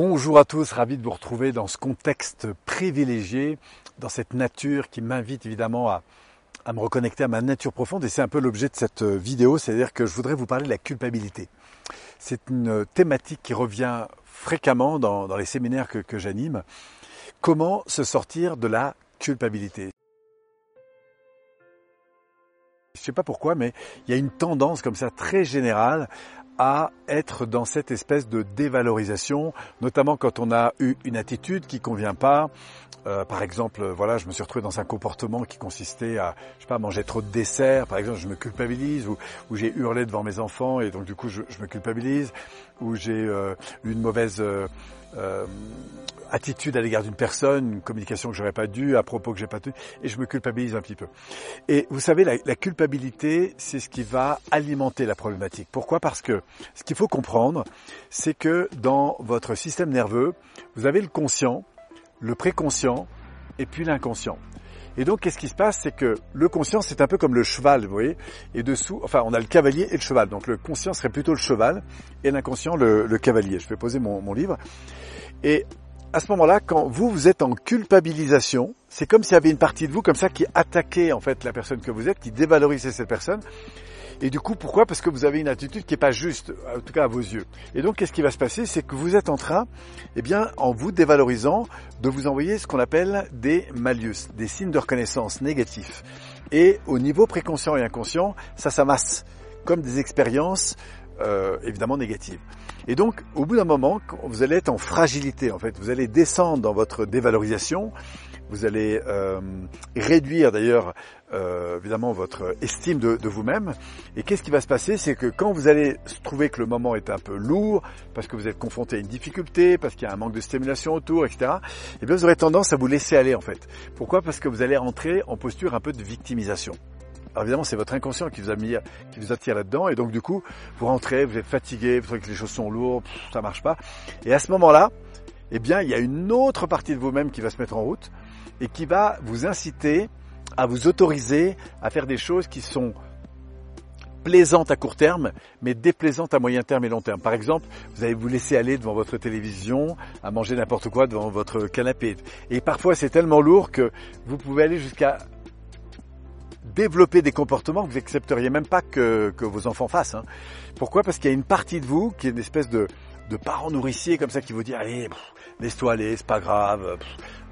Bonjour à tous, ravi de vous retrouver dans ce contexte privilégié, dans cette nature qui m'invite évidemment à, à, me reconnecter à ma nature profonde et c'est un peu l'objet de cette vidéo, c'est-à-dire que je voudrais vous parler de la culpabilité. C'est une thématique qui revient fréquemment dans, dans les séminaires que, que j'anime. Comment se sortir de la culpabilité? Je ne sais pas pourquoi, mais il y a une tendance comme ça très générale à être dans cette espèce de dévalorisation, notamment quand on a eu une attitude qui convient pas. Euh, par exemple, voilà, je me suis retrouvé dans un comportement qui consistait à, je sais pas, manger trop de dessert. Par exemple, je me culpabilise, ou, ou j'ai hurlé devant mes enfants et donc du coup je, je me culpabilise, ou j'ai euh, eu une mauvaise euh, euh attitude à l'égard d'une personne, une communication que j'aurais pas dû, à propos que j'ai pas dû, et je me culpabilise un petit peu. Et vous savez, la culpabilité, c'est ce qui va alimenter la problématique. Pourquoi? Parce que ce qu'il faut comprendre, c'est que dans votre système nerveux, vous avez le conscient, le préconscient et puis l'inconscient. Et donc, qu'est-ce qui se passe? C'est que le conscient, c'est un peu comme le cheval, vous voyez? Et dessous, enfin, on a le cavalier et le cheval. Donc, le conscient serait plutôt le cheval et l'inconscient le, cavalier. Je vais poser mon, mon livre. Et à ce moment-là, quand vous, vous êtes en culpabilisation, c'est comme s'il y avait une partie de vous comme ça qui attaquait en fait la personne que vous êtes, qui dévalorisait cette personne. Et du coup, pourquoi? Parce que vous avez une attitude qui n'est pas juste, en tout cas à vos yeux. Et donc, qu'est-ce qui va se passer? C'est que vous êtes en train, eh bien, en vous dévalorisant, de vous envoyer ce qu'on appelle des malus, des signes de reconnaissance négatifs. Et au niveau préconscient et inconscient, ça s'amasse comme des expériences euh, évidemment négatives. Et donc, au bout d'un moment, vous allez être en fragilité, en fait. Vous allez descendre dans votre dévalorisation. Vous allez euh, réduire d'ailleurs euh, évidemment votre estime de, de vous-même. Et qu'est-ce qui va se passer? C'est que quand vous allez trouver que le moment est un peu lourd, parce que vous êtes confronté à une difficulté, parce qu'il y a un manque de stimulation autour, etc., eh bien vous aurez tendance à vous laisser aller en fait. Pourquoi? Parce que vous allez rentrer en posture un peu de victimisation. Alors évidemment, c'est votre inconscient qui vous, attire là-dedans. Et donc, du coup, vous rentrez, vous êtes fatigué, vous trouvez que les choses sont lourdes, ça marche pas. Et à ce moment-là, eh bien, il y a une autre partie de vous-même qui va se mettre en route et qui va vous inciter à vous autoriser à faire des choses qui sont plaisantes à court terme, mais déplaisantes à moyen terme et long terme. Par exemple, vous allez vous laisser aller devant votre télévision, à manger n'importe quoi devant votre canapé. Et parfois, c'est tellement lourd que vous pouvez aller jusqu'à développer des comportements que vous accepteriez même pas que, vos enfants fassent. Hein. Pourquoi? Parce qu'il y a une partie de vous qui est une espèce de, parent nourricier comme ça qui vous dit allez, laisse-toi aller, c'est pas grave,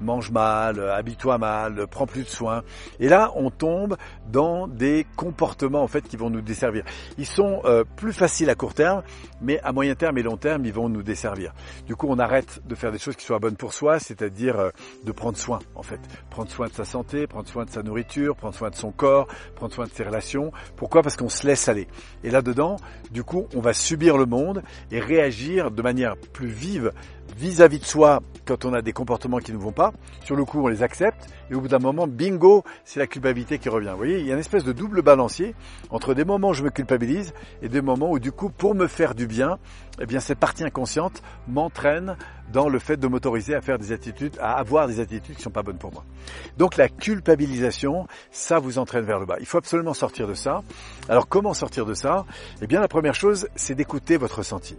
mange mal, habille-toi mal, prends plus de soins. Et là, on tombe dans des comportements en fait qui vont nous desservir. Ils sont euh, plus faciles à court terme, mais à moyen terme et long terme, ils vont nous desservir. Du coup, on arrête de faire des choses qui soient bonnes pour soi, c'est-à-dire euh, de prendre soin en fait, prendre soin de sa santé, prendre soin de sa nourriture, prendre soin de son corps, prendre soin de ses relations. Pourquoi? Parce qu'on se laisse aller. Et là-dedans, du coup, on va subir le monde et réagir de manière plus vive vis-à-vis -vis de soi quand on a des comportements qui ne vont pas. Sur le coup, on les accepte et au bout d'un moment, bingo, c'est la culpabilité qui revient. Vous voyez, il y a une espèce de double balancier entre des moments où je me culpabilise et des moments où du coup, pour me faire du bien, eh bien cette partie inconsciente m'entraîne dans le fait de m'autoriser à faire des attitudes, à avoir des attitudes qui sont pas bonnes pour moi. Donc la culpabilisation, ça vous entraîne vers le bas. Il faut absolument sortir de ça. Alors comment sortir de ça? Eh bien la première chose, c'est d'écouter votre ressenti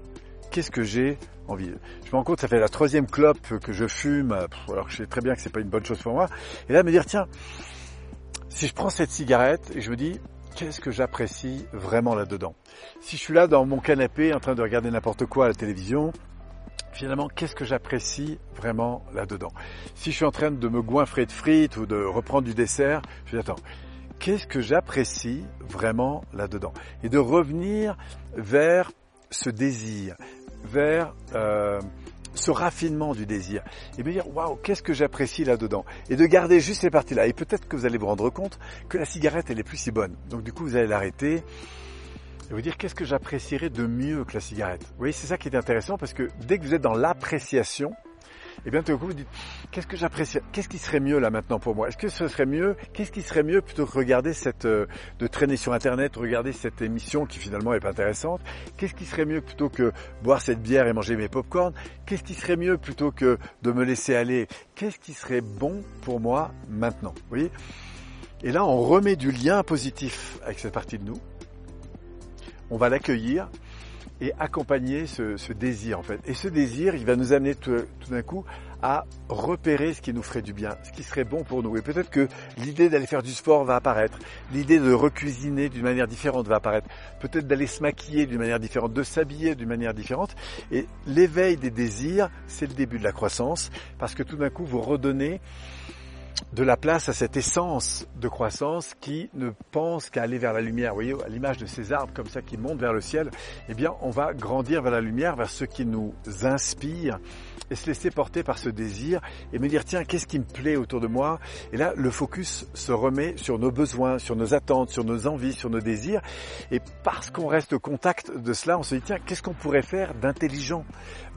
qu'est-ce que j'ai envie? Je me rends compte, ça fait la troisième clope que je fume, alors que je sais très bien que c'est pas une bonne chose pour moi. Et là, me dire, tiens, si je prends cette cigarette et je me dis, qu'est-ce que j'apprécie vraiment là-dedans? Si je suis là dans mon canapé en train de regarder n'importe quoi à la télévision, finalement, qu'est-ce que j'apprécie vraiment là-dedans? Si je suis en train de me goinfrer de frites ou de reprendre du dessert, je dis, attends, qu'est-ce que j'apprécie vraiment là-dedans? Et de revenir vers ce désir, vers euh, ce raffinement du désir et me dire waouh qu'est-ce que j'apprécie là-dedans et de garder juste ces parties-là et peut-être que vous allez vous rendre compte que la cigarette elle est plus si bonne donc du coup vous allez l'arrêter et vous dire qu'est-ce que j'apprécierais de mieux que la cigarette? Vous voyez, c'est ça qui est intéressant parce que dès que vous êtes dans l'appréciation, et bien tout d'un coup vous dites qu'est-ce que j'apprécie, qu'est-ce qui serait mieux là maintenant pour moi? Est-ce que ce serait mieux Qu'est-ce qui serait mieux plutôt que regarder cette, euh, de traîner sur internet, regarder cette émission qui finalement est pas intéressante? Qu'est-ce qui serait mieux plutôt que boire cette bière et manger mes pop-corn Qu'est-ce qui serait mieux plutôt que de me laisser aller? Qu'est-ce qui serait bon pour moi maintenant? Vous voyez? Et là on remet du lien positif avec cette partie de nous. On va l'accueillir et accompagner ce, désir en fait. Et ce désir, il va nous amener tout, d'un coup à repérer ce qui nous ferait du bien, ce qui serait bon pour nous. Et peut-être que l'idée d'aller faire du sport va apparaître, l'idée de recuisiner d'une manière différente va apparaître, peut-être d'aller se maquiller d'une manière différente, de s'habiller d'une manière différente. Et l'éveil des désirs, c'est le début de la croissance, parce que tout d'un coup, vous redonnez de la place à cette essence de croissance qui ne pense qu'à aller vers la lumière. Vous voyez, à l'image de ces arbres comme ça qui montent vers le ciel, eh bien, on va grandir vers la lumière, vers ce qui nous inspire et se laisser porter par ce désir et me dire, tiens, qu'est-ce qui me plaît autour de moi? Et là, le focus se remet sur nos besoins, sur nos attentes, sur nos envies, sur nos désirs. Et parce qu'on reste au contact de cela, on se dit, tiens, qu'est-ce qu'on pourrait faire d'intelligent,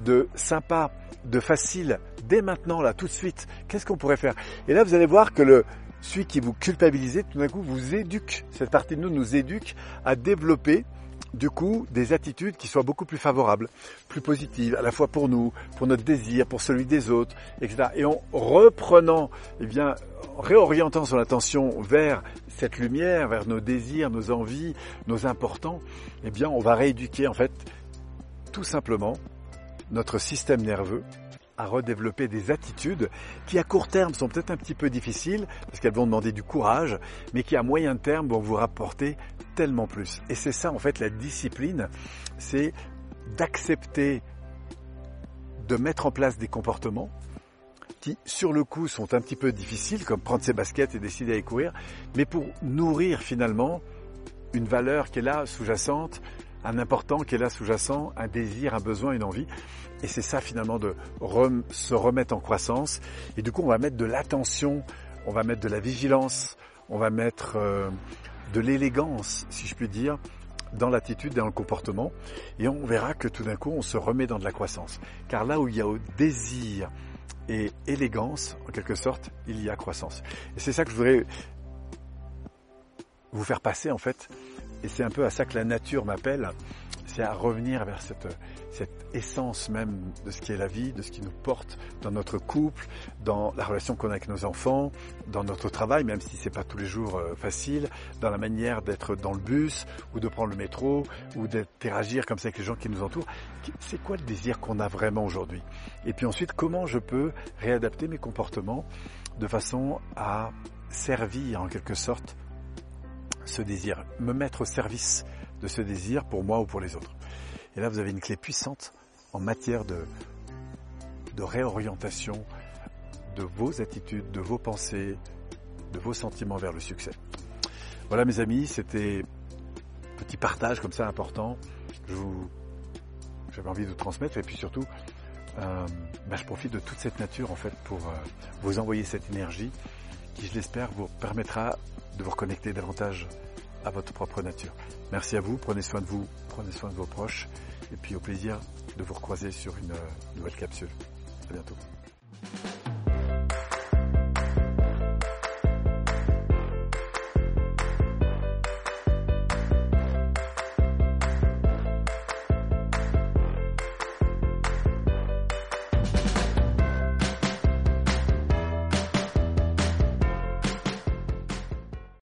de sympa, de facile, dès maintenant, là, tout de suite? Qu'est-ce qu'on pourrait faire? Et là, allez voir que le, celui qui vous culpabilise, tout d'un coup, vous éduque. Cette partie de nous nous éduque à développer du coup des attitudes qui soient beaucoup plus favorables, plus positives, à la fois pour nous, pour notre désir, pour celui des autres, etc. Et en reprenant, eh bien, réorientant son attention vers cette lumière, vers nos désirs, nos envies, nos importants, eh bien, on va rééduquer en fait tout simplement notre système nerveux à redévelopper des attitudes qui à court terme sont peut-être un petit peu difficiles parce qu'elles vont demander du courage, mais qui à moyen terme vont vous rapporter tellement plus. Et c'est ça en fait la discipline, c'est d'accepter de mettre en place des comportements qui sur le coup sont un petit peu difficiles, comme prendre ses baskets et décider d'aller courir, mais pour nourrir finalement une valeur qui est là sous-jacente, un important qui est là sous-jacent, un désir, un besoin, une envie. Et c'est ça finalement de se remettre en croissance. Et du coup, on va mettre de l'attention, on va mettre de la vigilance, on va mettre euh, de l'élégance, si je puis dire, dans l'attitude et dans le comportement. Et on verra que tout d'un coup, on se remet dans de la croissance. Car là où il y a désir et élégance, en quelque sorte, il y a croissance. Et c'est ça que je voudrais vous faire passer en fait et c'est un peu à ça que la nature m'appelle, c'est à revenir vers cette, cette essence même de ce qui est la vie, de ce qui nous porte dans notre couple, dans la relation qu'on a avec nos enfants, dans notre travail, même si c'est pas tous les jours euh, facile, dans la manière d'être dans le bus ou de prendre le métro ou d'interagir comme ça avec les gens qui nous entourent. C'est quoi le désir qu'on a vraiment aujourd'hui? Et puis ensuite, comment je peux réadapter mes comportements de façon à servir en quelque sorte ce désir, me mettre au service de ce désir pour moi ou pour les autres. Et là, vous avez une clé puissante en matière de, de réorientation de vos attitudes, de vos pensées, de vos sentiments vers le succès. Voilà mes amis, c'était petit partage comme ça important. Je vous, j'avais envie de vous transmettre et puis surtout, euh, bah, je profite de toute cette nature en fait pour euh, vous envoyer cette énergie qui, je l'espère, vous permettra de vous reconnecter davantage à votre propre nature. Merci à vous, prenez soin de vous, prenez soin de vos proches, et puis au plaisir de vous recroiser sur une nouvelle capsule. À bientôt.